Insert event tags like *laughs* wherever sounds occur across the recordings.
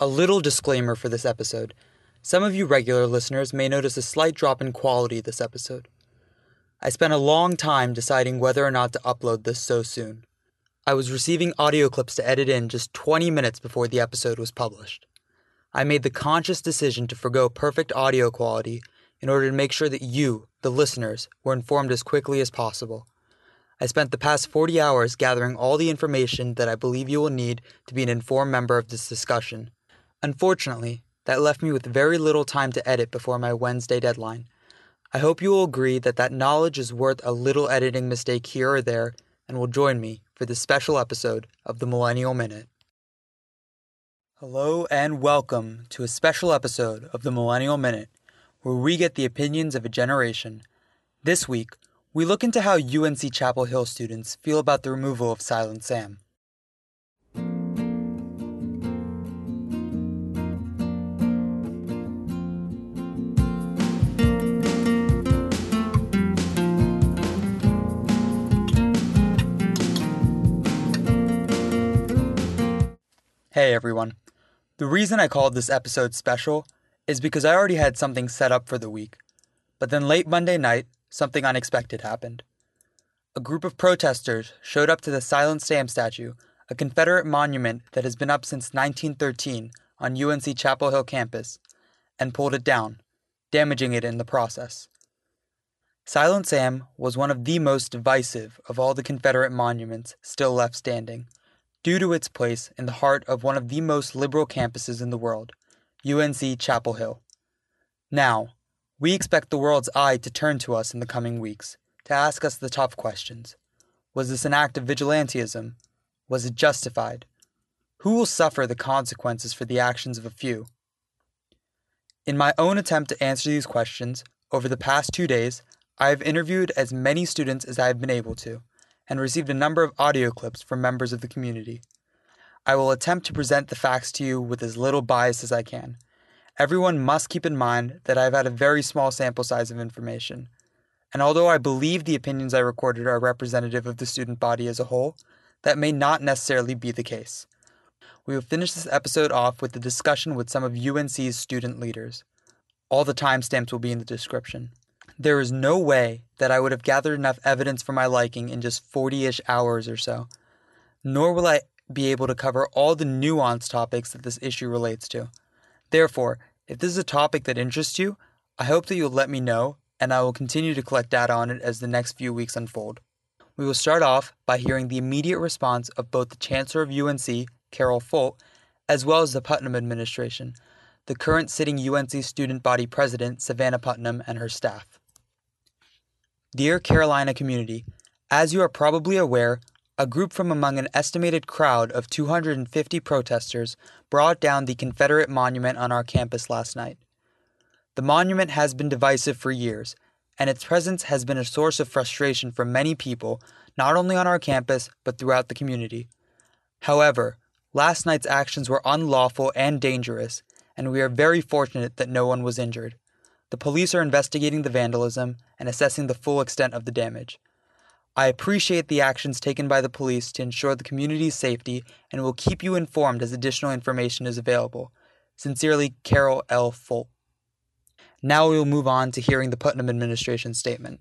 A little disclaimer for this episode. Some of you regular listeners may notice a slight drop in quality this episode. I spent a long time deciding whether or not to upload this so soon. I was receiving audio clips to edit in just 20 minutes before the episode was published. I made the conscious decision to forego perfect audio quality in order to make sure that you, the listeners, were informed as quickly as possible. I spent the past 40 hours gathering all the information that I believe you will need to be an informed member of this discussion. Unfortunately, that left me with very little time to edit before my Wednesday deadline. I hope you will agree that that knowledge is worth a little editing mistake here or there and will join me for this special episode of the Millennial Minute. Hello and welcome to a special episode of the Millennial Minute, where we get the opinions of a generation. This week, we look into how UNC Chapel Hill students feel about the removal of Silent Sam. Hey everyone. The reason I called this episode special is because I already had something set up for the week. But then late Monday night, something unexpected happened. A group of protesters showed up to the Silent Sam statue, a Confederate monument that has been up since 1913 on UNC Chapel Hill campus, and pulled it down, damaging it in the process. Silent Sam was one of the most divisive of all the Confederate monuments still left standing due to its place in the heart of one of the most liberal campuses in the world, UNC Chapel Hill. Now, we expect the world's eye to turn to us in the coming weeks to ask us the tough questions. Was this an act of vigilantism? Was it justified? Who will suffer the consequences for the actions of a few? In my own attempt to answer these questions, over the past two days, I have interviewed as many students as I have been able to and received a number of audio clips from members of the community. I will attempt to present the facts to you with as little bias as I can. Everyone must keep in mind that I've had a very small sample size of information. And although I believe the opinions I recorded are representative of the student body as a whole, that may not necessarily be the case. We will finish this episode off with a discussion with some of UNC's student leaders. All the timestamps will be in the description. There is no way that I would have gathered enough evidence for my liking in just 40 ish hours or so, nor will I be able to cover all the nuanced topics that this issue relates to. Therefore, if this is a topic that interests you, I hope that you'll let me know, and I will continue to collect data on it as the next few weeks unfold. We will start off by hearing the immediate response of both the Chancellor of UNC, Carol Folt, as well as the Putnam administration, the current sitting UNC student body president, Savannah Putnam, and her staff. Dear Carolina community, as you are probably aware, a group from among an estimated crowd of 250 protesters brought down the Confederate monument on our campus last night. The monument has been divisive for years, and its presence has been a source of frustration for many people, not only on our campus, but throughout the community. However, last night's actions were unlawful and dangerous, and we are very fortunate that no one was injured. The police are investigating the vandalism and assessing the full extent of the damage. I appreciate the actions taken by the police to ensure the community's safety and will keep you informed as additional information is available. Sincerely, Carol L. Folt. Now we will move on to hearing the Putnam administration statement.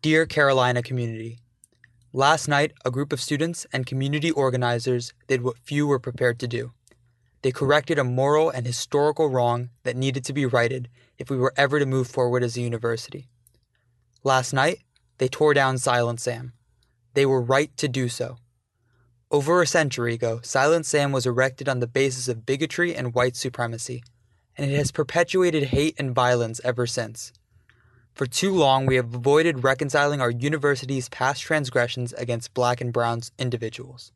Dear Carolina community, last night a group of students and community organizers did what few were prepared to do. They corrected a moral and historical wrong that needed to be righted if we were ever to move forward as a university. Last night, they tore down Silent Sam. They were right to do so. Over a century ago, Silent Sam was erected on the basis of bigotry and white supremacy, and it has perpetuated hate and violence ever since. For too long, we have avoided reconciling our university's past transgressions against black and brown individuals.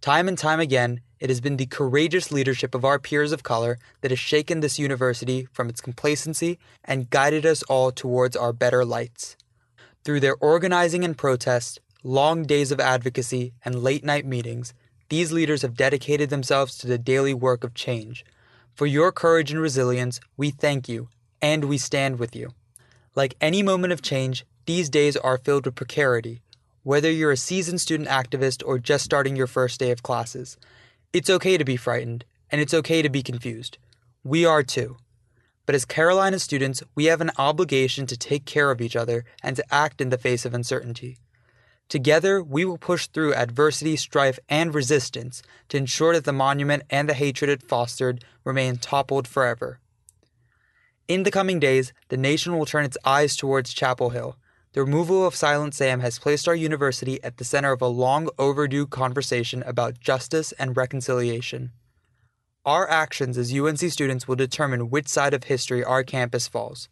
Time and time again, it has been the courageous leadership of our peers of color that has shaken this university from its complacency and guided us all towards our better lights. Through their organizing and protest, long days of advocacy, and late night meetings, these leaders have dedicated themselves to the daily work of change. For your courage and resilience, we thank you, and we stand with you. Like any moment of change, these days are filled with precarity, whether you're a seasoned student activist or just starting your first day of classes. It's okay to be frightened, and it's okay to be confused. We are too. But as Carolina students, we have an obligation to take care of each other and to act in the face of uncertainty. Together, we will push through adversity, strife, and resistance to ensure that the monument and the hatred it fostered remain toppled forever. In the coming days, the nation will turn its eyes towards Chapel Hill. The removal of Silent Sam has placed our university at the center of a long overdue conversation about justice and reconciliation. Our actions as UNC students will determine which side of history our campus falls.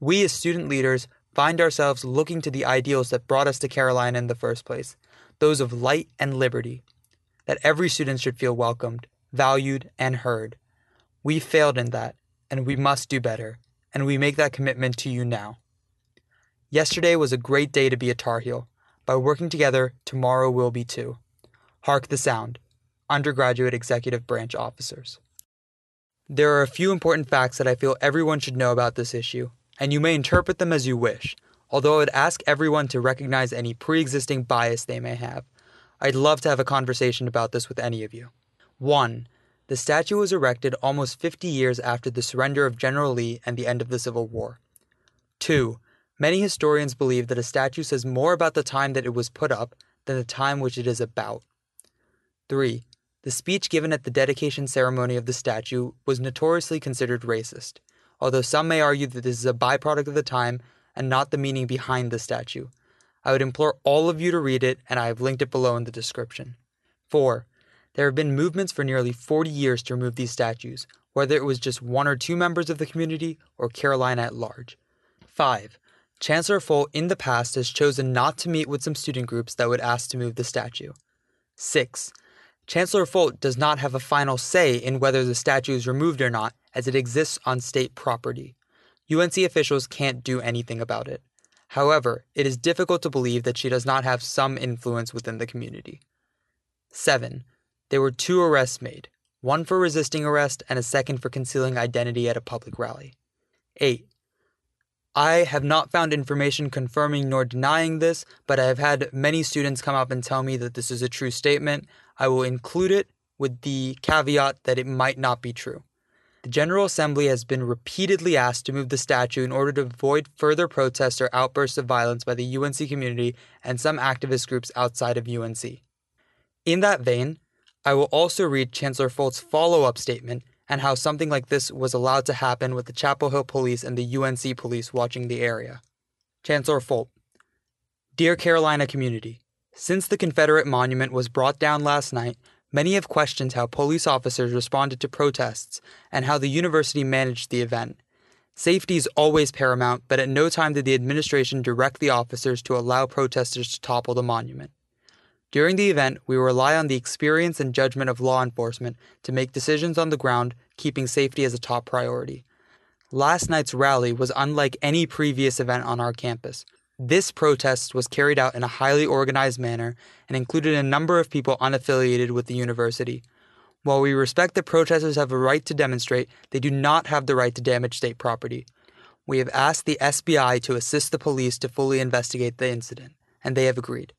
We, as student leaders, find ourselves looking to the ideals that brought us to Carolina in the first place those of light and liberty, that every student should feel welcomed, valued, and heard. We failed in that, and we must do better, and we make that commitment to you now. Yesterday was a great day to be a Tar Heel. By working together, tomorrow will be too. Hark the sound. Undergraduate Executive Branch Officers. There are a few important facts that I feel everyone should know about this issue, and you may interpret them as you wish, although I would ask everyone to recognize any pre existing bias they may have. I'd love to have a conversation about this with any of you. 1. The statue was erected almost 50 years after the surrender of General Lee and the end of the Civil War. 2. Many historians believe that a statue says more about the time that it was put up than the time which it is about. 3. The speech given at the dedication ceremony of the statue was notoriously considered racist although some may argue that this is a byproduct of the time and not the meaning behind the statue. I would implore all of you to read it, and I have linked it below in the description. 4. There have been movements for nearly 40 years to remove these statues, whether it was just one or two members of the community or Carolina at large. 5. Chancellor Folt in the past has chosen not to meet with some student groups that would ask to move the statue. 6. Chancellor Folt does not have a final say in whether the statue is removed or not, as it exists on state property. UNC officials can't do anything about it. However, it is difficult to believe that she does not have some influence within the community. 7. There were two arrests made one for resisting arrest and a second for concealing identity at a public rally. 8. I have not found information confirming nor denying this, but I have had many students come up and tell me that this is a true statement. I will include it with the caveat that it might not be true. The General Assembly has been repeatedly asked to move the statue in order to avoid further protests or outbursts of violence by the UNC community and some activist groups outside of UNC. In that vein, I will also read Chancellor Folt's follow up statement and how something like this was allowed to happen with the Chapel Hill police and the UNC police watching the area. Chancellor Folt Dear Carolina community, since the Confederate monument was brought down last night, Many have questioned how police officers responded to protests and how the university managed the event. Safety is always paramount, but at no time did the administration direct the officers to allow protesters to topple the monument. During the event, we rely on the experience and judgment of law enforcement to make decisions on the ground, keeping safety as a top priority. Last night's rally was unlike any previous event on our campus. This protest was carried out in a highly organized manner and included a number of people unaffiliated with the university. While we respect that protesters have a right to demonstrate, they do not have the right to damage state property. We have asked the SBI to assist the police to fully investigate the incident, and they have agreed.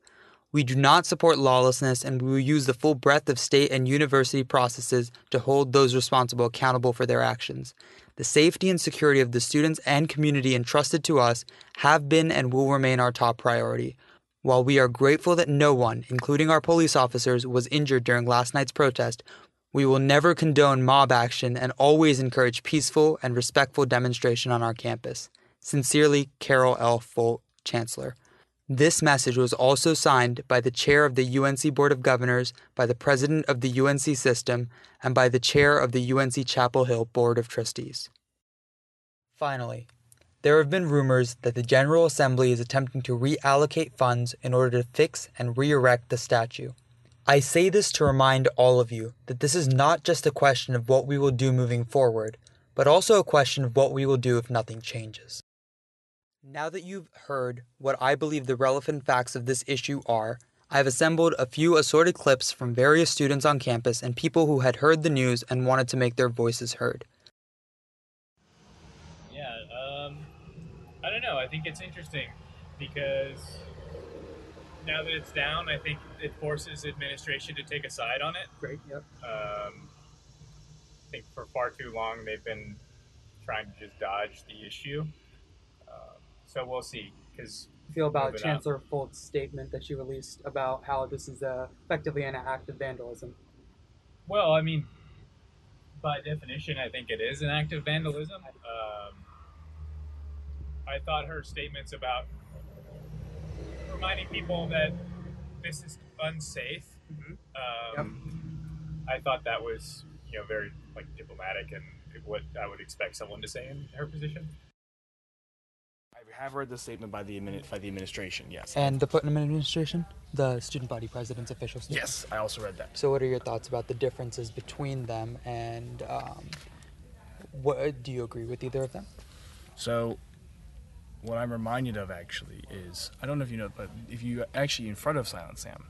We do not support lawlessness, and we will use the full breadth of state and university processes to hold those responsible accountable for their actions. The safety and security of the students and community entrusted to us have been and will remain our top priority. While we are grateful that no one, including our police officers, was injured during last night's protest, we will never condone mob action and always encourage peaceful and respectful demonstration on our campus. Sincerely, Carol L. Folt, Chancellor. This message was also signed by the chair of the UNC Board of Governors, by the president of the UNC system, and by the chair of the UNC Chapel Hill Board of Trustees. Finally, there have been rumors that the General Assembly is attempting to reallocate funds in order to fix and re erect the statue. I say this to remind all of you that this is not just a question of what we will do moving forward, but also a question of what we will do if nothing changes. Now that you've heard what I believe the relevant facts of this issue are, I have assembled a few assorted clips from various students on campus and people who had heard the news and wanted to make their voices heard. Yeah, um, I don't know. I think it's interesting because now that it's down, I think it forces administration to take a side on it. Great. Yep. Um, I think for far too long they've been trying to just dodge the issue. So we'll see. Because Feel about it Chancellor Folt's statement that she released about how this is uh, effectively an act of vandalism. well, I mean, by definition, I think it is an act of vandalism. Um, I thought her statements about reminding people that this is unsafe. Mhm. Um, I thought that was you know very like diplomatic and what I would expect someone to say in her position. I have read the statement by the by the administration. Yes. And the Putnam administration, the student body president's official statement. Yes, I also read that. So, what are your thoughts about the differences between them, and um, what do you agree with either of them? So, what I'm reminded of actually is I don't know if you know, but if you actually in front of Silent Sam,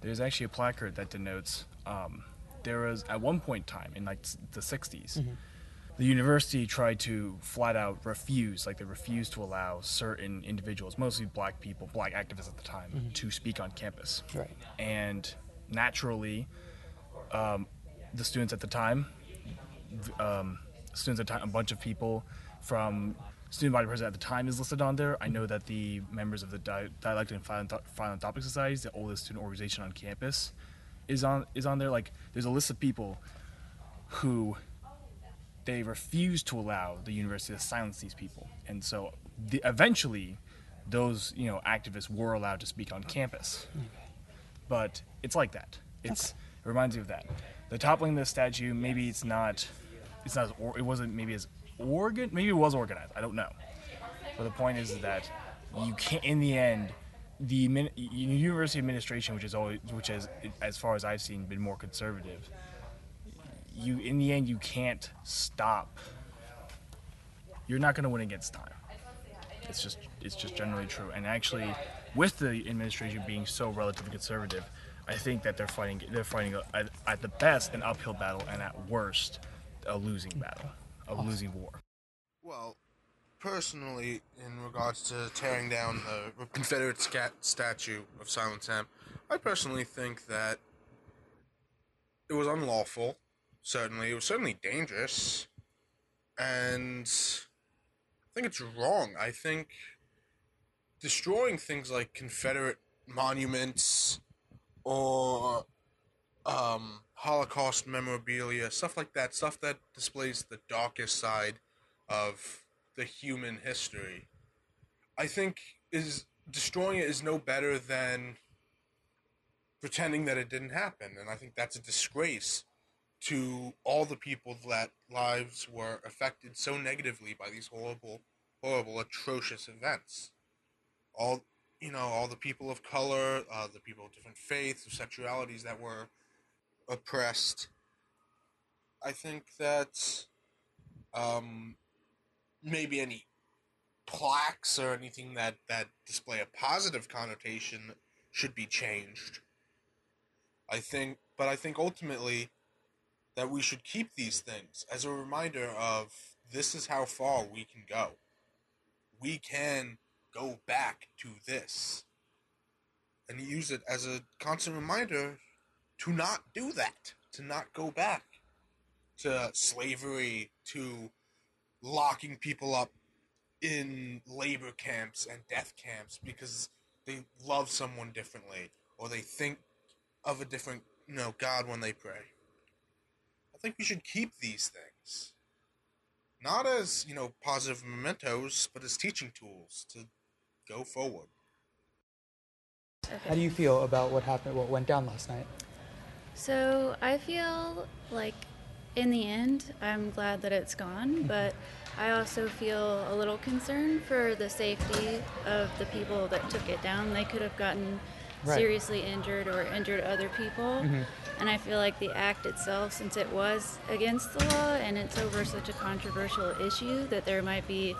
there's actually a placard that denotes um, there was at one point in time in like the 60s, the university tried to flat out refuse, like they refused to allow certain individuals, mostly black people, black activists at the time, to speak on campus. Right. and naturally, um, the students at the time, um, students at the time, a bunch of people from student body president at the time is listed on there. I know that the members of the Di- Dialect and Philantho- Philanthropic Societies, the oldest student organization on campus, is on is on there. Like, there's a list of people who they refused to allow the university to silence these people, and so the, eventually, those you know activists were allowed to speak on campus but it's like that. It's it reminds you of that. The toppling of the statue, maybe it's not, it's not, as or, it wasn't maybe as organ, maybe it was organized. I don't know. But the point is that you can't. In the end, the university administration, which is always, which has, as far as I've seen, been more conservative. You, in the end, you can't stop. You're not going to win against time. It's just it's just generally true. And actually, with the administration being so relatively conservative, I think that they're fighting they're fighting a, at, at the best an uphill battle and at worst a losing battle, a losing war. Well, personally, in regards to tearing down the Confederate scat- statue of Silent Sam, I personally think that it was unlawful. Certainly, it was certainly dangerous, and I think it's wrong. I think destroying things like Confederate monuments or um, Holocaust memorabilia, stuff like that, stuff that displays the darkest side of the human history. I think is destroying it is no better than pretending that it didn't happen, and I think that's a disgrace to all the people that lives were affected so negatively by these horrible, horrible, atrocious events. All you know, all the people of color, uh, the people of different faiths, or sexualities that were oppressed. I think that um, maybe any plaques or anything that, that display a positive connotation should be changed. I think, but I think ultimately that we should keep these things as a reminder of this is how far we can go. We can go back to this and use it as a constant reminder to not do that, to not go back to slavery, to locking people up in labor camps and death camps because they love someone differently or they think of a different, you know, God when they pray. I think we should keep these things. Not as, you know, positive mementos, but as teaching tools to go forward. How do you feel about what happened, what went down last night? So I feel like in the end, I'm glad that it's gone, mm-hmm. but I also feel a little concerned for the safety of the people that took it down. They could have gotten Right. seriously injured or injured other people. Mm-hmm. And I feel like the act itself, since it was against the law and it's over such a controversial issue, that there might be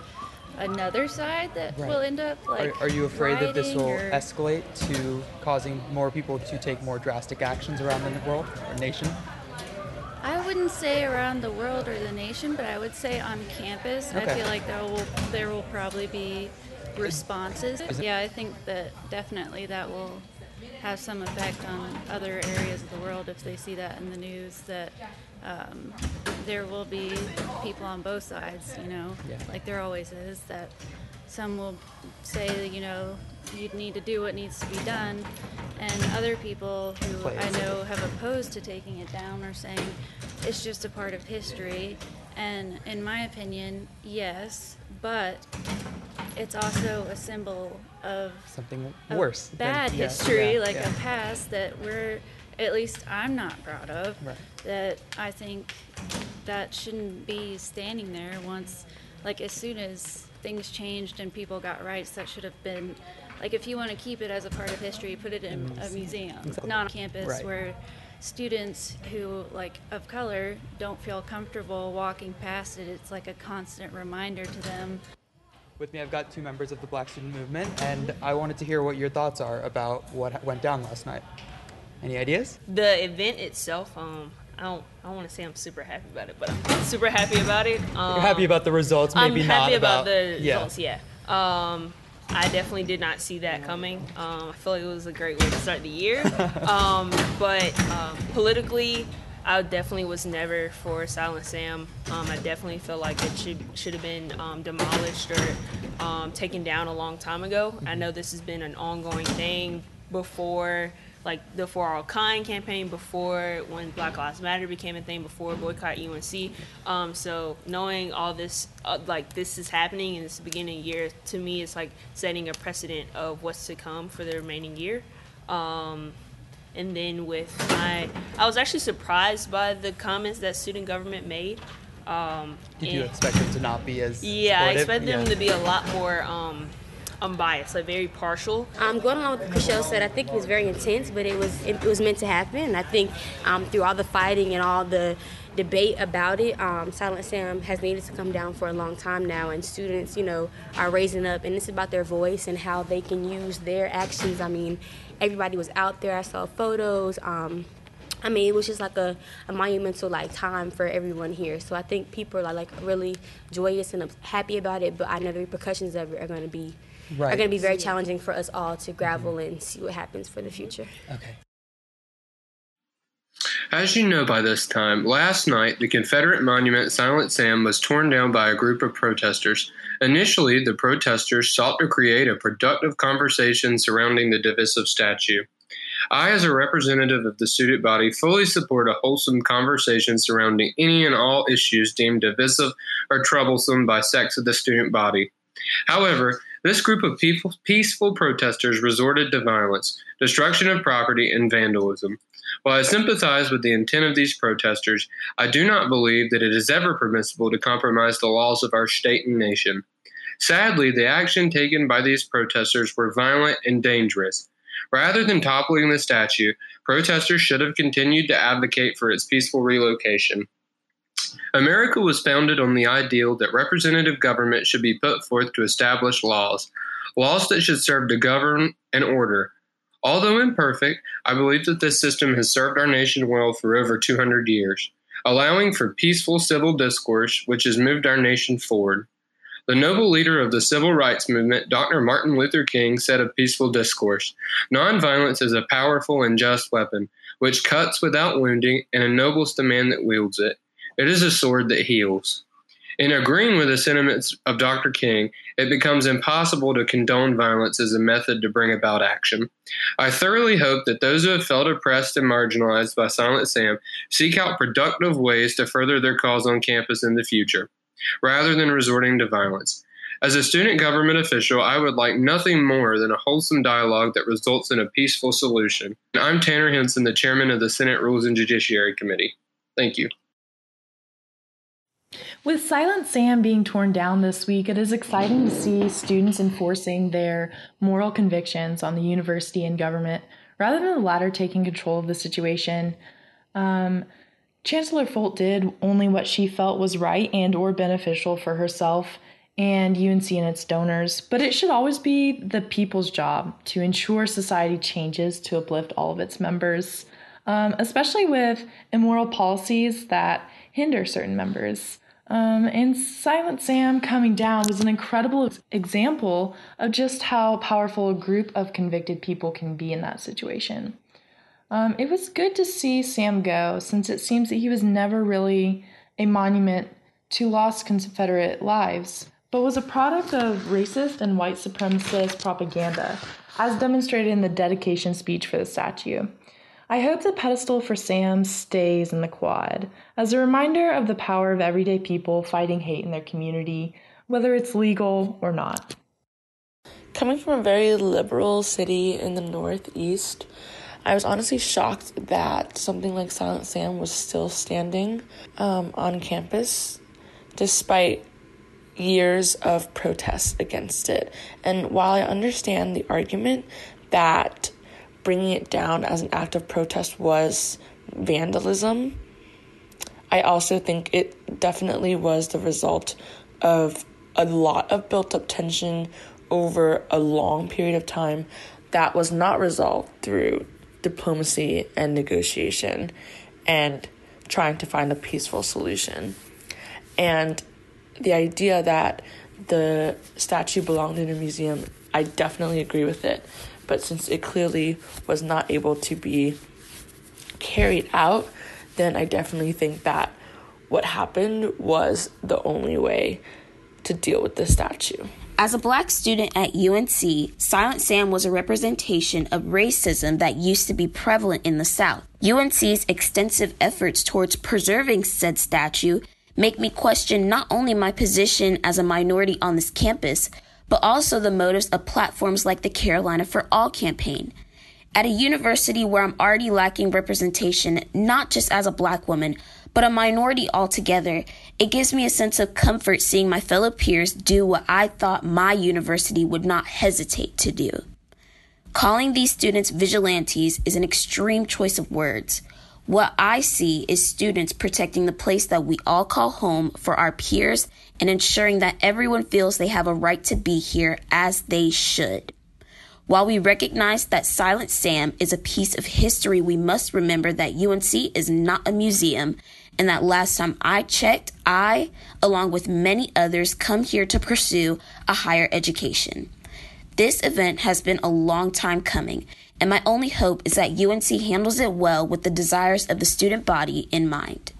another side that Right. will end up like. are, are you afraid that this will or- escalate to causing more people to take more drastic actions around the world or nation? I wouldn't say around the world or the nation, but I would say on campus. Okay. I feel like there will there will probably be responses. Yeah, I think that definitely that will have some effect on other areas of the world if they see that in the news that um, there will be people on both sides, you know, Yeah. like there always is, that some will say, you know, you need to do what needs to be done, and other people who I know have opposed to taking it down are saying it's just a part of history. And in my opinion, yes, but it's also a symbol of Something of worse. bad yeah, history, yeah, like yeah. a past that we're, at least I'm not proud of. Right. That I think that shouldn't be standing there once, like as soon as things changed and people got rights, that should have been, like if you want to keep it as a part of history, put it in a museum, Exactly. not on campus Right. where students who like of color don't feel comfortable walking past it. It's like a constant reminder to them With me, I've got two members of the Black Student Movement, and I wanted to hear what your thoughts are about what went down last night. Any ideas? the event itself, um, I don't, I don't want to say I'm super happy about it, but I'm super happy about it. Um, You're happy about the results, maybe I'm not happy about, about the yeah. results. Yeah. Um, I definitely did not see that coming. Um, I feel like it was a great way to start the year. *laughs* um, but um, politically, I definitely was never for Silent Sam. Um, I definitely feel like it should should have been um, demolished or um, taken down a long time ago. I know this has been an ongoing thing before like the For All Kind campaign, before when Black Lives Matter became a thing, before boycott UNC. Um, so knowing all this, uh, like this is happening in this beginning year, to me, it's like setting a precedent of what's to come for the remaining year. And then with my, I was actually surprised by the comments that student government made. Um, Did you and- expect them to not be as yeah, I supportive? expect them Yeah. to be a lot more um, unbiased, like very partial. Um, going along with what Michelle said, I think it was very intense, but it was it, was meant to happen. I think um, through all the fighting and all the debate about it, um, Silent Sam has needed to come down for a long time now, and students, you know, are raising up, and it's about their voice and how they can use their actions. I mean, everybody was out there. I saw photos. Um, I mean, it was just like a, a monumental like time for everyone here. So I think people are like really joyous and happy about it. But I know the repercussions of it are going to be are going to be very challenging for us all to gravel and see what happens for the future. Okay. As you know by this time, last night the Confederate monument Silent Sam was torn down by a group of protesters. Initially, the protesters sought to create a productive conversation surrounding the divisive statue. I, as a representative of the student body, fully support a wholesome conversation surrounding any and all issues deemed divisive or troublesome by sects of the student body. However, this group of people, peaceful protesters resorted to violence, destruction of property, and vandalism. While I sympathize with the intent of these protesters, I do not believe that it is ever permissible to compromise the laws of our state and nation. Sadly, the action taken by these protesters were violent and dangerous. Rather than toppling the statue, protesters should have continued to advocate for its peaceful relocation. America was founded on the ideal that representative government should be put forth to establish laws, laws that should serve to govern and order. Although imperfect, I believe that this system has served our nation well for over 200 years, allowing for peaceful civil discourse which has moved our nation forward. The noble leader of the civil rights movement, Dr. Martin Luther King, said of peaceful discourse Nonviolence is a powerful and just weapon, which cuts without wounding and ennobles the man that wields it. It is a sword that heals. In agreeing with the sentiments of Dr. King, it becomes impossible to condone violence as a method to bring about action. I thoroughly hope that those who have felt oppressed and marginalized by Silent Sam seek out productive ways to further their cause on campus in the future, rather than resorting to violence. As a student government official, I would like nothing more than a wholesome dialogue that results in a peaceful solution. I'm Tanner Henson, the chairman of the Senate Rules and Judiciary Committee. Thank you. With Silent Sam being torn down this week, it is exciting to see students enforcing their moral convictions on the university and government rather than the latter taking control of the situation. Um, Chancellor Folt did only what she felt was right and or beneficial for herself and UNC and its donors, but it should always be the people's job to ensure society changes to uplift all of its members, um, especially with immoral policies that hinder certain members. Um, and Silent Sam coming down was an incredible example of just how powerful a group of convicted people can be in that situation. Um, it was good to see Sam go, since it seems that he was never really a monument to lost Confederate lives, but was a product of racist and white supremacist propaganda, as demonstrated in the dedication speech for the statue. I hope the pedestal for Sam stays in the quad as a reminder of the power of everyday people fighting hate in their community, whether it's legal or not. Coming from a very liberal city in the Northeast, I was honestly shocked that something like Silent Sam was still standing um, on campus despite years of protests against it. And while I understand the argument that bringing it down as an act of protest was vandalism. I also think it definitely was the result of a lot of built up tension over a long period of time that was not resolved through diplomacy and negotiation and trying to find a peaceful solution. And the idea that the statue belonged in a museum, I definitely agree with it but since it clearly was not able to be carried out, then I definitely think that what happened was the only way to deal with the statue. As a black student at UNC, Silent Sam was a representation of racism that used to be prevalent in the South. UNC's extensive efforts towards preserving said statue make me question not only my position as a minority on this campus, but also the motives of platforms like the Carolina for All campaign. At a university where I'm already lacking representation, not just as a black woman, but a minority altogether, it gives me a sense of comfort seeing my fellow peers do what I thought my university would not hesitate to do. Calling these students vigilantes is an extreme choice of words. What I see is students protecting the place that we all call home for our peers and ensuring that everyone feels they have a right to be here as they should. While we recognize that Silent Sam is a piece of history, we must remember that UNC is not a museum and that last time I checked, I, along with many others, come here to pursue a higher education. This event has been a long time coming, and my only hope is that UNC handles it well with the desires of the student body in mind.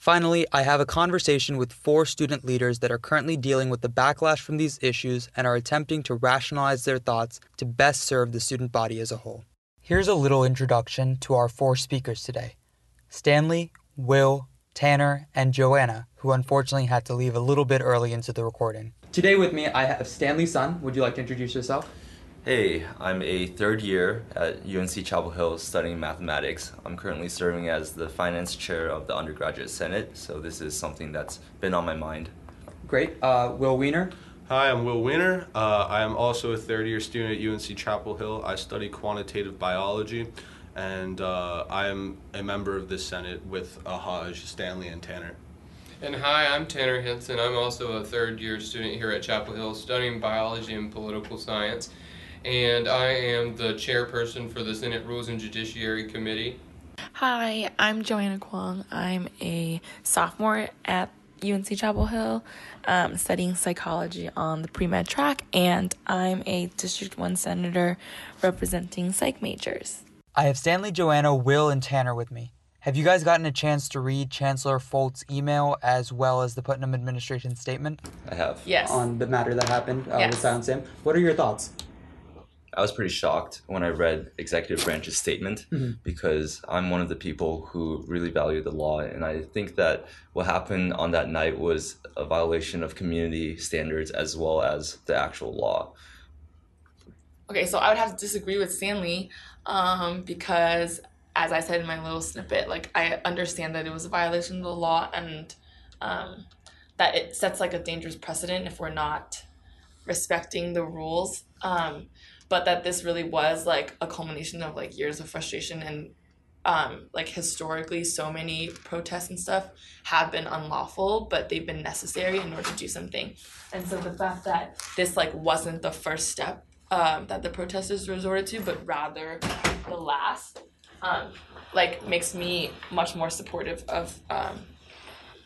Finally, I have a conversation with four student leaders that are currently dealing with the backlash from these issues and are attempting to rationalize their thoughts to best serve the student body as a whole. Here's a little introduction to our four speakers today Stanley, Will, Tanner, and Joanna, who unfortunately had to leave a little bit early into the recording. Today with me, I have Stanley Sun. Would you like to introduce yourself? Hey, I'm a third year at UNC Chapel Hill studying mathematics. I'm currently serving as the finance chair of the undergraduate senate, so this is something that's been on my mind. Great. Uh, Will Weiner. Hi, I'm Will Weiner. Uh, I am also a third year student at UNC Chapel Hill. I study quantitative biology, and uh, I am a member of this senate with Ahaj, Stanley, and Tanner. And hi, I'm Tanner Henson. I'm also a third year student here at Chapel Hill studying biology and political science and I am the chairperson for the Senate Rules and Judiciary Committee. Hi, I'm Joanna Kwong. I'm a sophomore at UNC Chapel Hill, um, studying psychology on the pre med track, and I'm a District 1 Senator representing psych majors. I have Stanley, Joanna, Will, and Tanner with me. Have you guys gotten a chance to read Chancellor Folt's email as well as the Putnam administration statement? I have. Yes. On the matter that happened uh, yes. with Silent Sam. What are your thoughts? I was pretty shocked when I read executive branch's statement mm-hmm. because I'm one of the people who really value the law and I think that what happened on that night was a violation of community standards as well as the actual law. Okay, so I would have to disagree with Stanley um, because as I said in my little snippet, like I understand that it was a violation of the law and um, that it sets like a dangerous precedent if we're not respecting the rules. Um, but that this really was like a culmination of like years of frustration and um, like historically so many protests and stuff have been unlawful but they've been necessary in order to do something and so the fact that this like wasn't the first step um, that the protesters resorted to but rather the last um, like makes me much more supportive of um,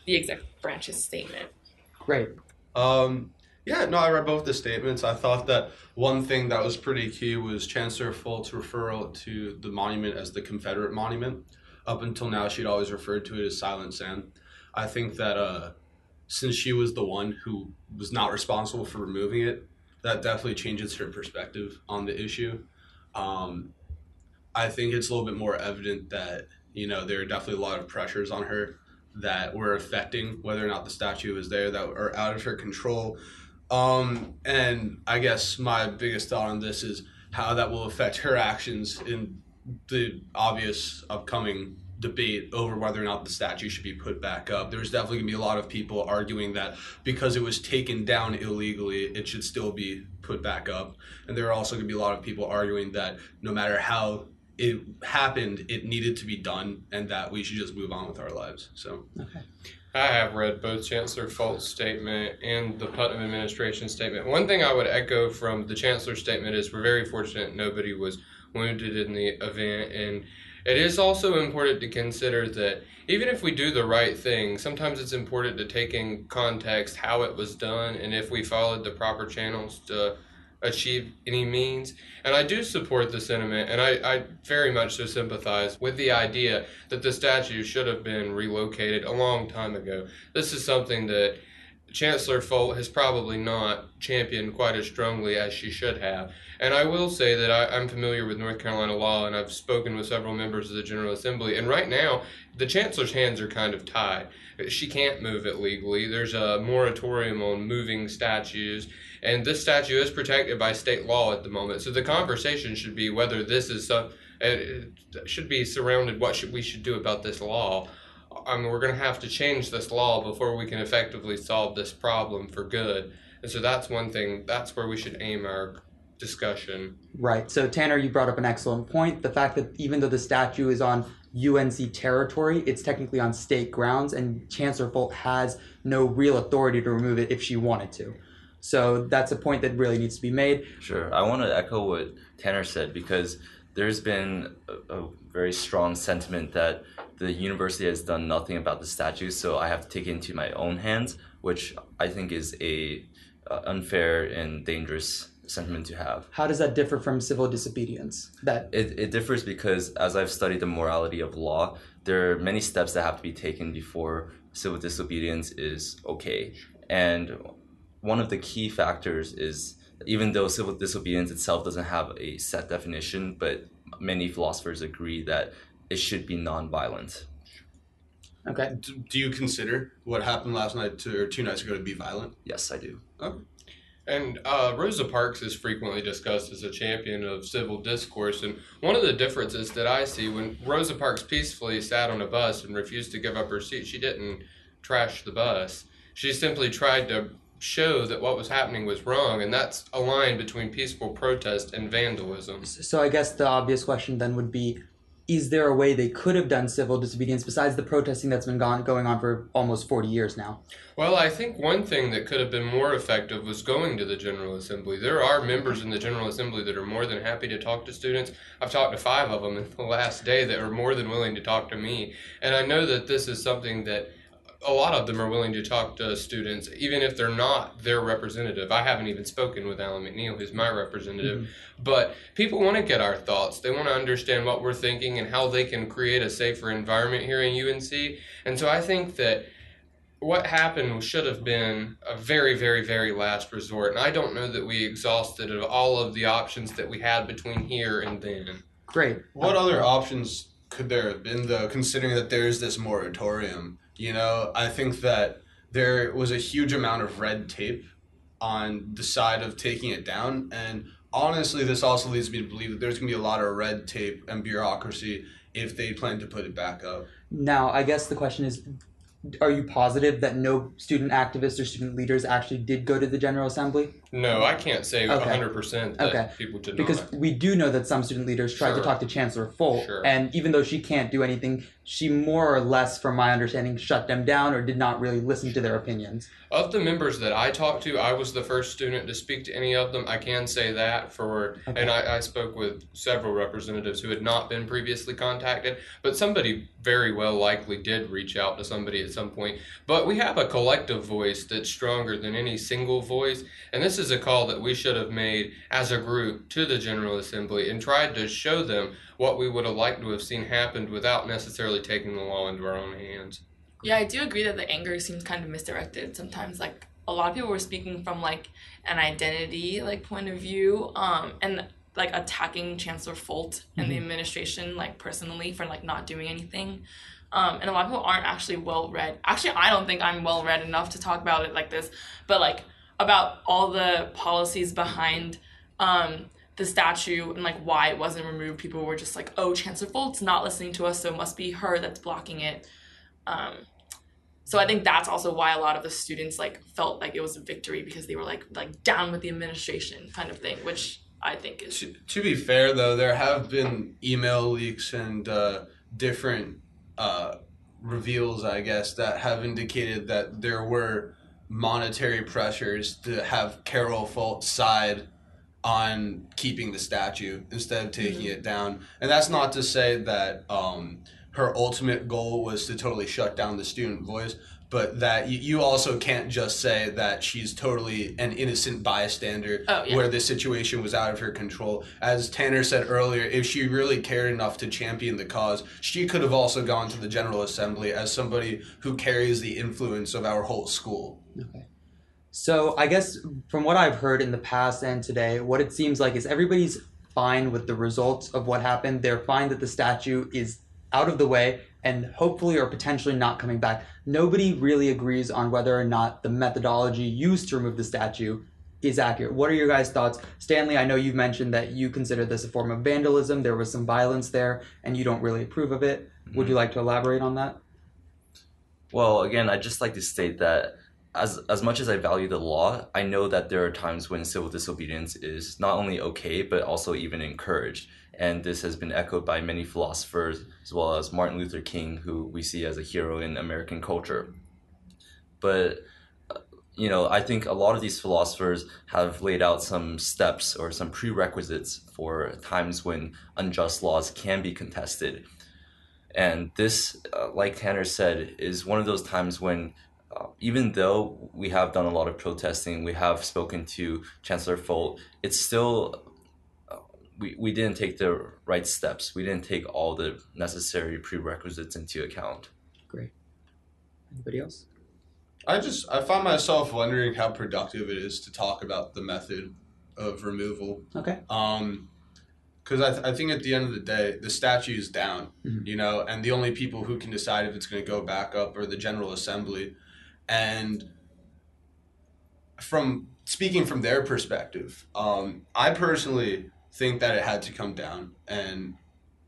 the executive branch's statement. Great. Um, yeah, no, I read both the statements. I thought that one thing that was pretty key was Chancellor Folt's referral to the monument as the Confederate monument. Up until now, she'd always referred to it as Silent Sam. I think that uh, since she was the one who was not responsible for removing it, that definitely changes her perspective on the issue. Um, I think it's a little bit more evident that you know there are definitely a lot of pressures on her that were affecting whether or not the statue was there that are out of her control. Um, and I guess my biggest thought on this is how that will affect her actions in the obvious upcoming debate over whether or not the statue should be put back up. There's definitely going to be a lot of people arguing that because it was taken down illegally, it should still be put back up. And there are also going to be a lot of people arguing that no matter how it happened, it needed to be done, and that we should just move on with our lives. So, okay. I have read both Chancellor Folt's statement and the Putnam administration statement. One thing I would echo from the Chancellor's statement is we're very fortunate nobody was wounded in the event, and it is also important to consider that even if we do the right thing, sometimes it's important to take in context how it was done and if we followed the proper channels to achieve any means. And I do support the sentiment, and I, I very much so sympathize with the idea that the statue should have been relocated a long time ago. This is something that Chancellor Folt has probably not championed quite as strongly as she should have. And I will say that I, am familiar with North Carolina law, and I've spoken with several members of the General Assembly. And right now, the Chancellor's hands are kind of tied. She can't move it legally. There's a moratorium on moving statues, and this statue is protected by state law at the moment. So the conversation should be whether this is some, it uh, should be surrounded what should we should do about this law. I mean, we're going to have to change this law before we can effectively solve this problem for good. And so that's one thing. That's where we should aim our discussion. Right. So Tanner, you brought up an excellent point. The fact that even though the statue is on UNC territory, it's technically on state grounds, and Chancellor Folt has no real authority to remove it if she wanted to. So that's a point that really needs to be made. Sure. I want to echo what Tanner said because there's been a, a very strong sentiment that the university has done nothing about the statue, so I have to take it into my own hands, which I think is a uh, unfair and dangerous sentiment to have. How does that differ from civil disobedience? That it, it differs because as I've studied the morality of law, there are many steps that have to be taken before civil disobedience is okay. And one of the key factors is even though civil disobedience itself doesn't have a set definition, but many philosophers agree that it should be nonviolent. Okay. Do, do you consider what happened last night to, or two nights ago to be violent? Yes, I do. Okay. And uh, Rosa Parks is frequently discussed as a champion of civil discourse. And one of the differences that I see when Rosa Parks peacefully sat on a bus and refused to give up her seat, she didn't trash the bus. She simply tried to show that what was happening was wrong, and that's a line between peaceful protest and vandalism. So I guess the obvious question then would be is there a way they could have done civil disobedience besides the protesting that's been gone, going on for almost 40 years now? Well, I think one thing that could have been more effective was going to the General Assembly. There are members in the General Assembly that are more than happy to talk to students. I've talked to five of them in the last day that are more than willing to talk to me. And I know that this is something that a lot of them are willing to talk to students, even if they're not their representative. I haven't even spoken with Allen McNeill, who's my representative. Mm-hmm. But people want to get our thoughts. They want to understand what we're thinking and how they can create a safer environment here in UNC. And so I think that what happened should have been a very, very, very last resort. And I don't know that we exhausted all of the options that we had between here and then. Great. What other options could there have been, though, considering that there's this moratorium? You know, I think that there was a huge amount of red tape on the side of taking it down. And honestly, this also leads me to believe that there's going to be a lot of red tape and bureaucracy if they plan to put it back up. Now, I guess the question is are you positive that no student activists or student leaders actually did go to the General Assembly? No, I can't say okay. 100% that okay. people did because not. Because we do know that some student leaders tried sure. to talk to Chancellor Folt, sure. and even though she can't do anything, she more or less, from my understanding, shut them down or did not really listen to their opinions. Of the members that I talked to, I was the first student to speak to any of them. I can say that for, okay. and I, I spoke with several representatives who had not been previously contacted, but somebody very well likely did reach out to somebody at some point. But we have a collective voice that's stronger than any single voice. And this is a call that we should have made as a group to the General Assembly and tried to show them what we would have liked to have seen happen without necessarily taking the law into our own hands. Yeah, I do agree that the anger seems kind of misdirected sometimes. Like a lot of people were speaking from like an identity like point of view, um, and like attacking Chancellor Folt and the Mhm. administration like personally for like not doing anything. Um, and a lot of people aren't actually well read. Actually, I don't think I'm well read enough to talk about it like this, but like about all the policies behind um, the statue and like why it wasn't removed. People were just like, "Oh, Chancellor Folt's not listening to us, so it must be her that's blocking it." Um, so I think that's also why a lot of the students like felt like it was a victory because they were like like down with the administration kind of thing, which I think is To be fair, though, there have been email leaks and uh, different uh, reveals, I guess, that have indicated that there were monetary pressures to have Carol Folt side on keeping the statue instead of taking Mhm. it down. And that's not to say that um, her ultimate goal was to totally shut down the student voice, but that you, you also can't just say that she's totally an innocent bystander Oh, yeah. where the situation was out of her control. As Tanner said earlier, if she really cared enough to champion the cause, she could have also gone to the General Assembly as somebody who carries the influence of our whole school. So I guess from what I've heard in the past and today, what it seems like is everybody's fine with the results of what happened. They're fine that the statue is out of the way and hopefully or potentially not coming back. Nobody really agrees on whether or not the methodology used to remove the statue is accurate. What are your guys' thoughts? Stanley, I know you've mentioned that you consider this a form of vandalism. There was some violence there and you don't really approve of it. Would mm-hmm. you like to elaborate on that? Well, again, I'd just like to state that as as much as I value the law, I know that there are times when civil disobedience is not only okay but also even encouraged. And this has been echoed by many philosophers as well as Martin Luther King, who we see as a hero in American culture. But uh, you know, I think a lot of these philosophers have laid out some steps or some prerequisites for times when unjust laws can be contested. And this, uh, like Tanner said, is one of those times when, uh, even though we have done a lot of protesting, we have spoken to Chancellor Folt, it's still, uh, we, we didn't take the right steps. We didn't take all the necessary prerequisites into account. Great. Anybody else? I just I find myself wondering how productive it is to talk about the method of removal. Okay. Um, because I, th- I think at the end of the day, the statue is down, Mhm. you know, and the only people who can decide if it's going to go back up are the General Assembly. And from speaking from their perspective, um, I personally think that it had to come down. And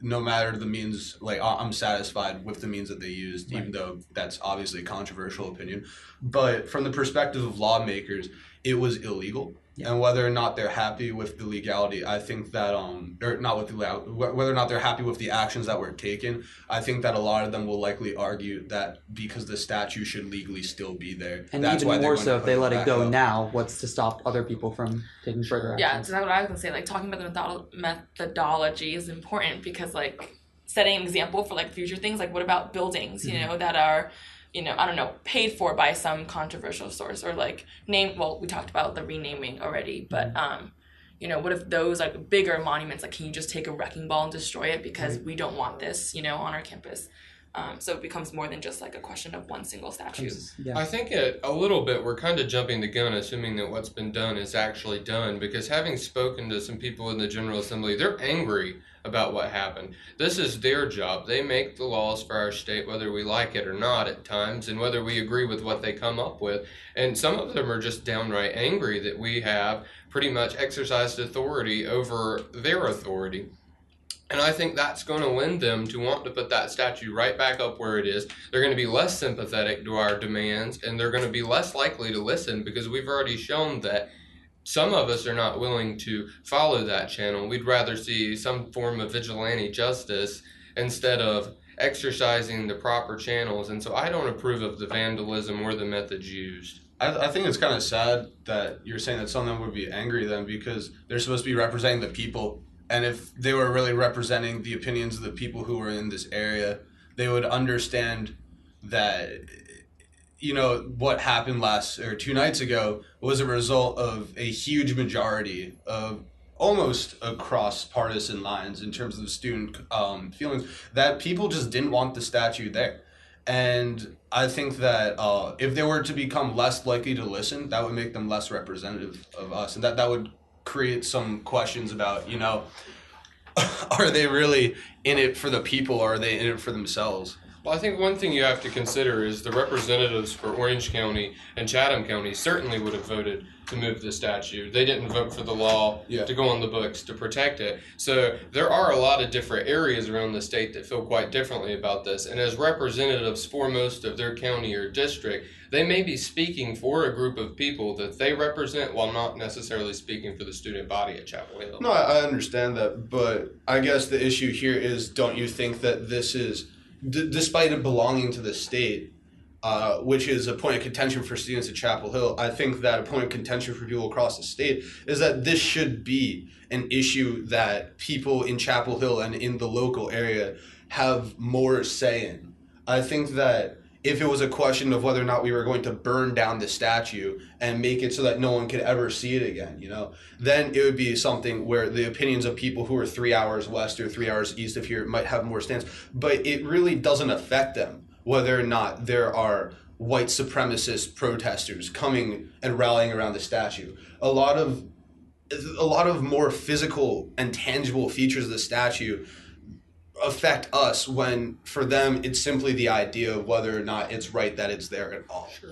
no matter the means, like I- I'm satisfied with the means that they used, even though that's obviously a controversial opinion. But from the perspective of lawmakers, it was illegal. And whether or not they're happy with the legality, I think that um, or not with the legal- whether or not they're happy with the actions that were taken, I think that a lot of them will likely argue that because the statue should legally still be there, And that's even they're more so if they let it go up. now, what's to stop other people from taking further action? Yeah, so that's what I was gonna say. Like talking about the methodology is important because like setting an example for like future things. Like what about buildings? You Mhm. know that are, you know, I don't know, paid for by some controversial source or like name. Well, we talked about the renaming already, but um, you know, what if those like bigger monuments? Like, can you just take a wrecking ball and destroy it because we don't want this, you know, on our campus? Um, so it becomes more than just like a question of one single statue. I think it, a little bit we're kind of jumping the gun, assuming that what's been done is actually done. Because having spoken to some people in the General Assembly, they're angry about what happened. This is their job. They make the laws for our state, whether we like it or not at times, and whether we agree with what they come up with. And some of them are just downright angry that we have pretty much exercised authority over their authority. And I think that's going to lend them to want to put that statue right back up where it is. They're going to be less sympathetic to our demands and they're going to be less likely to listen because we've already shown that some of us are not willing to follow that channel. We'd rather see some form of vigilante justice instead of exercising the proper channels. And so I don't approve of the vandalism or the methods used. I, I think it's kind of sad that you're saying that some of them would be angry then because they're supposed to be representing the people. And if they were really representing the opinions of the people who were in this area, they would understand that you know what happened last or two nights ago was a result of a huge majority of almost across partisan lines in terms of student um, feelings that people just didn't want the statue there. And i think that uh, if they were to become less likely to listen that would make them less representative of us and that that would create some questions about you know *laughs* are they really in it for the people or are they in it for themselves Well, I think one thing you have to consider is the representatives for Orange County and Chatham County certainly would have voted to move the statue. They didn't vote for the law Yeah. to go on the books to protect it. So there are a lot of different areas around the state that feel quite differently about this. And as representatives for most of their county or district, they may be speaking for a group of people that they represent while not necessarily speaking for the student body at Chapel Hill. No, I I understand that, but I guess the issue here is don't you think that this is, d- despite it belonging to the state, uh, which is a point of contention for students at Chapel Hill, I think that a point of contention for people across the state is that this should be an issue that people in Chapel Hill and in the local area have more say in. I think that if it was a question of whether or not we were going to burn down the statue and make it so that no one could ever see it again, you know, then it would be something where the opinions of people who are three hours west or three hours east of here might have more stance. But it really doesn't affect them whether or not there are white supremacist protesters coming and rallying around the statue. A lot of a lot of more physical and tangible features of the statue affect us when for them it's simply the idea of whether or not it's right that it's there at all. Sure.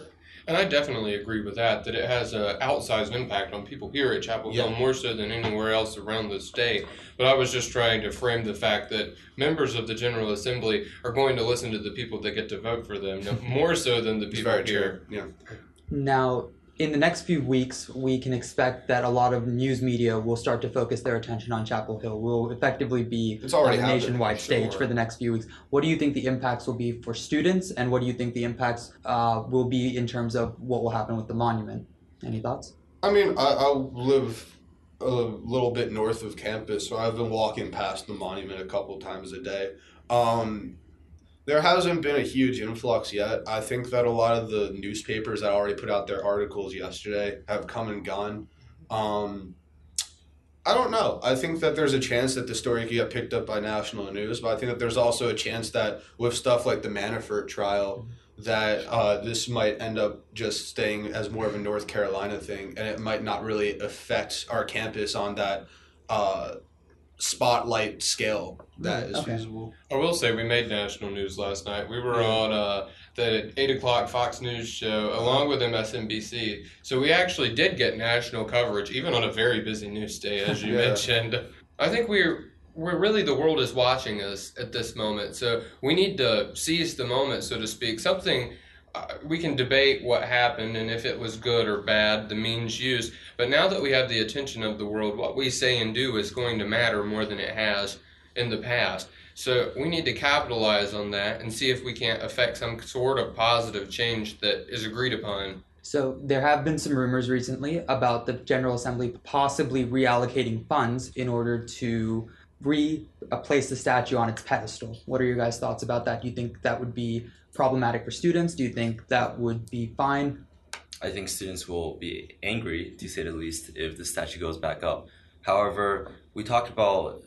And I definitely agree with that, that it has an outsized impact on people here at Chapel Hill, Yeah. more so than anywhere else around the state. But I was just trying to frame the fact that members of the General Assembly are going to listen to the people that get to vote for them, *laughs* more so than the It's people here. true. Yeah. Now, in the next few weeks, we can expect that a lot of news media will start to focus their attention on Chapel Hill. We'll effectively be It's already a nationwide stage for the next few weeks. What do you think the impacts will be for students, and what do you think the impacts uh, will be in terms of what will happen with the monument? Any thoughts? I mean, I, I live a little bit north of campus, so I've been walking past the monument a couple times a day. Um, there hasn't been a huge influx yet. I think that a lot of the newspapers that already put out their articles yesterday have come and gone. Um, I don't know. I think that there's a chance that the story could get picked up by national news, but I think that there's also a chance that with stuff like the Manafort trial, that uh, this might end up just staying as more of a North Carolina thing, and it might not really affect our campus on that uh, spotlight scale that is Okay. feasible. I will say we made national news last night. We were Yeah. on uh, the eight o'clock Fox News show along with MSNBC, so we actually did get national coverage, even on a very busy news day, as you *laughs* Yeah. mentioned. I think we're we're really the world is watching us at this moment, so we need to seize the moment, so to speak. Something. Uh, we can debate what happened and if it was good or bad, the means used. But now that we have the attention of the world, what we say and do is going to matter more than it has in the past. So we need to capitalize on that and see if we can't affect some sort of positive change that is agreed upon. So there have been some rumors recently about the General Assembly possibly reallocating funds in order to replace the statue on its pedestal. What are your guys' thoughts about that? Do you think that would be problematic for students? Do you think that would be fine? I think students will be angry, to say the least, if the statue goes back up. However, we talked about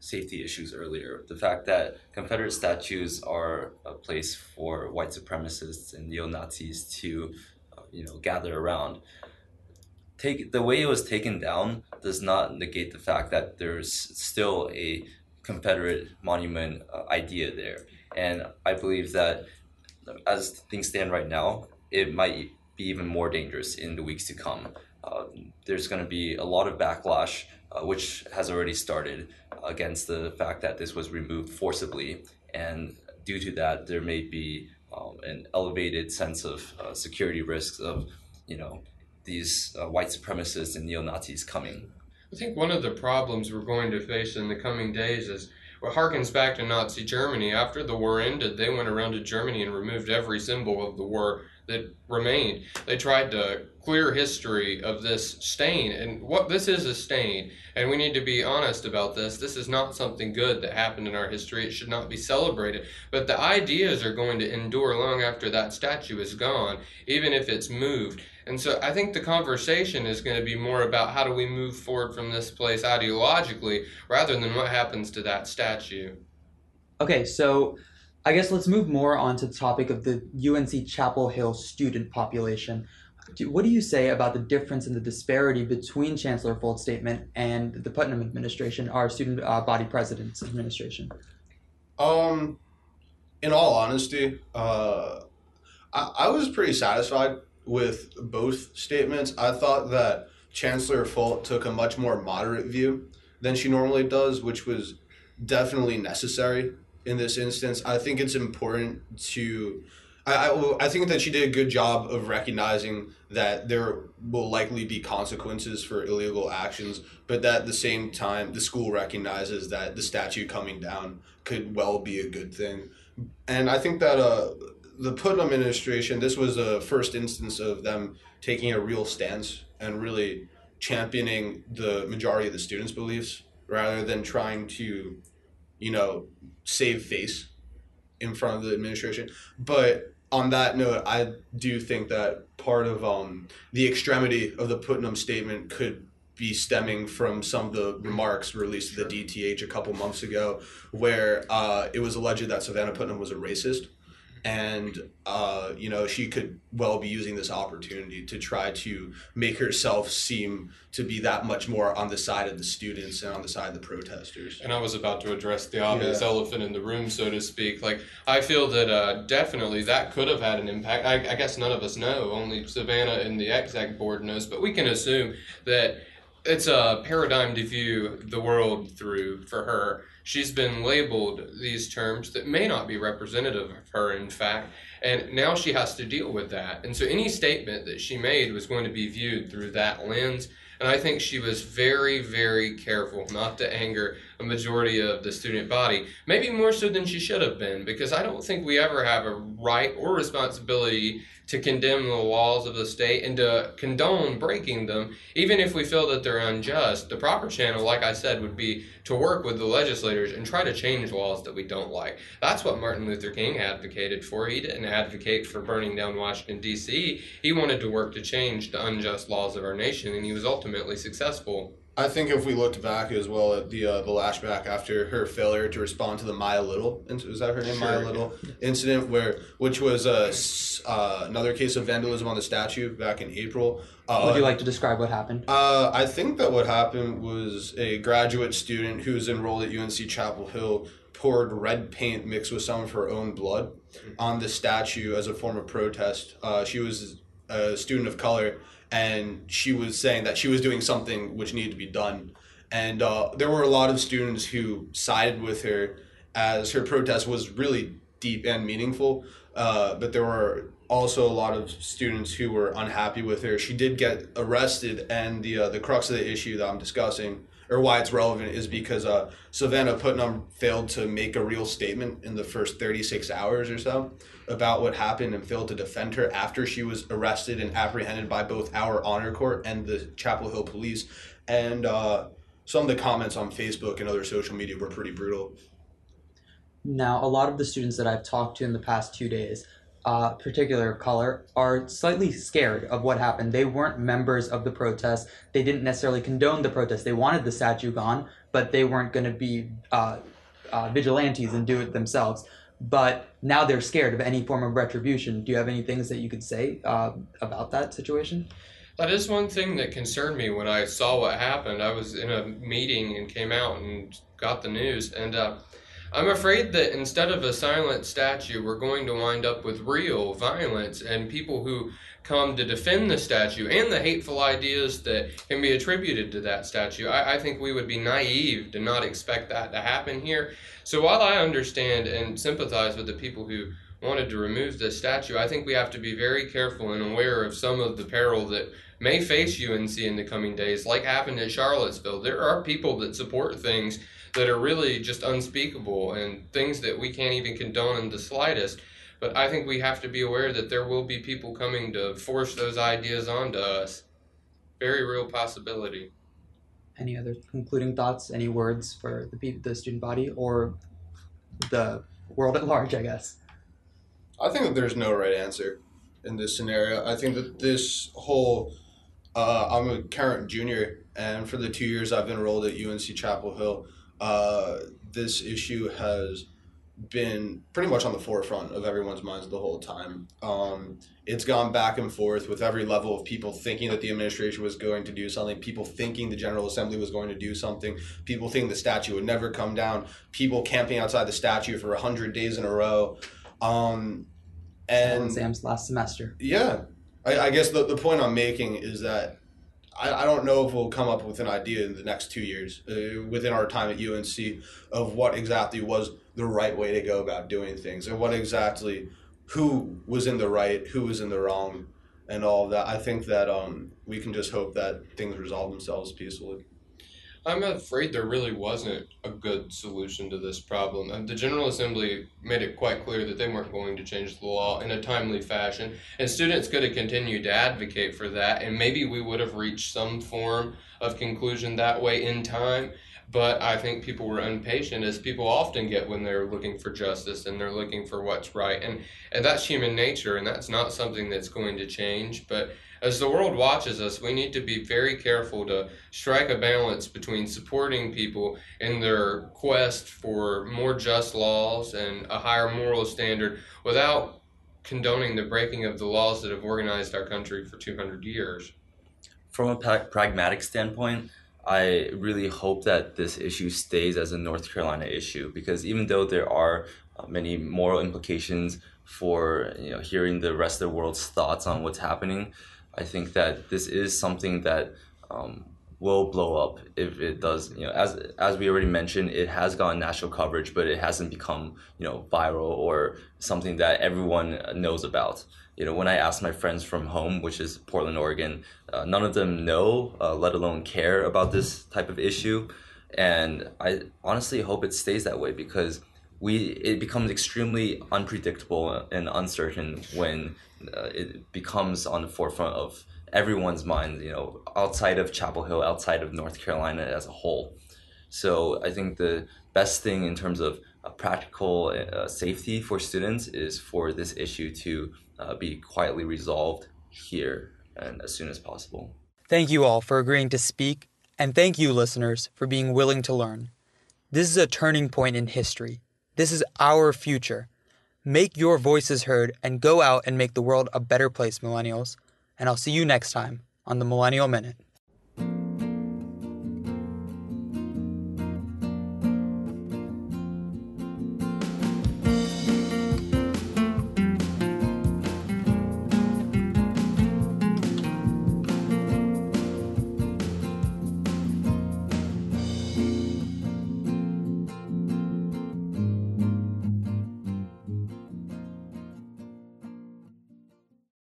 safety issues earlier. The fact that Confederate statues are a place for white supremacists and neo Nazis to, uh, you know, gather around. Take the way it was taken down does not negate the fact that there's still a Confederate monument uh, idea there, and I believe that as things stand right now, it might be even more dangerous in the weeks to come. Uh, there's going to be a lot of backlash, uh, which has already started against the fact that this was removed forcibly, and due to that, there may be um, an elevated sense of uh, security risks of, you know, these uh, white supremacists and neo Nazis coming. I think one of the problems we're going to face in the coming days is what harkens back to Nazi Germany. After the war ended, they went around to Germany and removed every symbol of the war that remained. They tried to clear history of this stain, and what this is a stain, and we need to be honest about this. This is not something good that happened in our history. It should not be celebrated. But the ideas are going to endure long after that statue is gone, even if it's moved. And so I think the conversation is going to be more about how do we move forward from this place ideologically rather than what happens to that statue. Okay, so I guess let's move more on to the topic of the UNC Chapel Hill student population. What do you say about the difference in the disparity between Chancellor Folt's statement and the Putnam administration, our student uh, body president's administration? Um, in all honesty, uh, I, I was pretty satisfied with both statements. I thought that Chancellor Folt took a much more moderate view than she normally does, which was definitely necessary in this instance. I think it's important to. I, I, I think that she did a good job of recognizing that there will likely be consequences for illegal actions, but that at the same time, the school recognizes that the statue coming down could well be a good thing. And I think that uh, the Putnam administration, this was a first instance of them taking a real stance and really championing the majority of the students' beliefs rather than trying to, you know, save face in front of the administration. But on that note, I do think that part of um, the extremity of the Putnam statement could be stemming from some of the remarks released to the DTH a couple months ago, where uh, it was alleged that Savannah Putnam was a racist and uh, you know she could well be using this opportunity to try to make herself seem to be that much more on the side of the students and on the side of the protesters. And i was about to address the obvious Yeah. elephant in the room so to speak. Like i feel that uh, definitely that could have had an impact. I, I guess none of us know. Only savannah and the exec board knows. But we can assume that it's a paradigm to view the world through for her. She's been labeled these terms that may not be representative of her, in fact, and now she has to deal with that. And so any statement that she made was going to be viewed through that lens. And I think she was very, very careful not to anger a majority of the student body, maybe more so than she should have been, because I don't think we ever have a right or responsibility to condemn the laws of the state and to condone breaking them, even if we feel that they're unjust. The proper channel, like I said, would be to work with the legislators and try to change laws that we don't like. That's what Martin Luther King advocated for. He didn't advocate for burning down Washington, D.C., he wanted to work to change the unjust laws of our nation, and he was ultimately successful. I think if we looked back as well at the uh, the lashback after her failure to respond to the Maya Little, was that her name, Maya Sure, Little incident, where which was uh, uh, another case of vandalism on the statue back in April. Uh, Would you like to describe what happened? Uh, I think that what happened was a graduate student who was enrolled at UNC Chapel Hill poured red paint mixed with some of her own blood on the statue as a form of protest. Uh, she was a student of color, and she was saying that she was doing something which needed to be done. And uh, there were a lot of students who sided with her as her protest was really deep and meaningful. Uh, but there were also a lot of students who were unhappy with her. She did get arrested, and the uh, the crux of the issue that I'm discussing, or why it's relevant, is because uh, Savannah Putnam failed to make a real statement in the first 36 hours or so about what happened and failed to defend her after she was arrested and apprehended by both our honor court and the Chapel Hill police. And uh, some of the comments on Facebook and other social media were pretty brutal. Now, a lot of the students that I've talked to in the past two days, uh, particular color, are slightly scared of what happened. They weren't members of the protest. They didn't necessarily condone the protest. They wanted the statue gone, but they weren't going to be uh, uh, vigilantes and do it themselves. But now they're scared of any form of retribution. Do you have any things that you could say uh, about that situation? That is one thing that concerned me when I saw what happened. I was in a meeting and came out and got the news, and uh, I'm afraid that instead of a silent statue, we're going to wind up with real violence and people who come to defend the statue and the hateful ideas that can be attributed to that statue. I, I think we would be naive to not expect that to happen here. So while I understand and sympathize with the people who wanted to remove this statue, I think we have to be very careful and aware of some of the peril that may face UNC in the coming days, like happened at Charlottesville. There are people that support things that are really just unspeakable and things that we can't even condone in the slightest. But I think we have to be aware that there will be people coming to force those ideas onto us. Very real possibility. Any other concluding thoughts? Any words for the the student body or the world at large? I guess. I think that there's no right answer in this scenario. I think that this whole uh, I'm a current junior, and for the two years I've enrolled at UNC Chapel Hill, uh, this issue has been pretty much on the forefront of everyone's minds the whole time. Um, it's gone back and forth with every level of people thinking that the administration was going to do something, people thinking the General Assembly was going to do something, people thinking the statue would never come down, people camping outside the statue for 100 days in a row. Um, and exams last semester. Yeah. I, I guess the, the point I'm making is that I, I don't know if we'll come up with an idea in the next two years uh, within our time at UNC of what exactly was the right way to go about doing things and what exactly who was in the right, who was in the wrong, and all of that. I think that um, we can just hope that things resolve themselves peacefully. I'm afraid there really wasn't a good solution to this problem. Uh, the General Assembly made it quite clear that they weren't going to change the law in a timely fashion, and students could have continued to advocate for that, and maybe we would have reached some form of conclusion that way in time. But I think people were impatient, as people often get when they're looking for justice and they're looking for what's right. And, and that's human nature, and that's not something that's going to change. But as the world watches us, we need to be very careful to strike a balance between supporting people in their quest for more just laws and a higher moral standard without condoning the breaking of the laws that have organized our country for 200 years. From a pragmatic standpoint, I really hope that this issue stays as a North Carolina issue because even though there are uh, many moral implications for you know hearing the rest of the world's thoughts on what's happening, I think that this is something that um, will blow up if it does. You know, as as we already mentioned, it has gotten national coverage, but it hasn't become you know viral or something that everyone knows about. You know, when I ask my friends from home, which is Portland, Oregon, uh, none of them know, uh, let alone care about this type of issue, and I honestly hope it stays that way because we it becomes extremely unpredictable and uncertain when uh, it becomes on the forefront of everyone's mind you know outside of chapel hill outside of north carolina as a whole. So i think the best thing in terms of practical uh, safety for students is for this issue to uh, be quietly resolved here and as soon as possible. Thank you all for agreeing to speak and thank you listeners for being willing to learn. This is a turning point in history this is our future. Make your voices heard and go out and make the world a better place, millennials. And I'll see you next time on the Millennial Minute.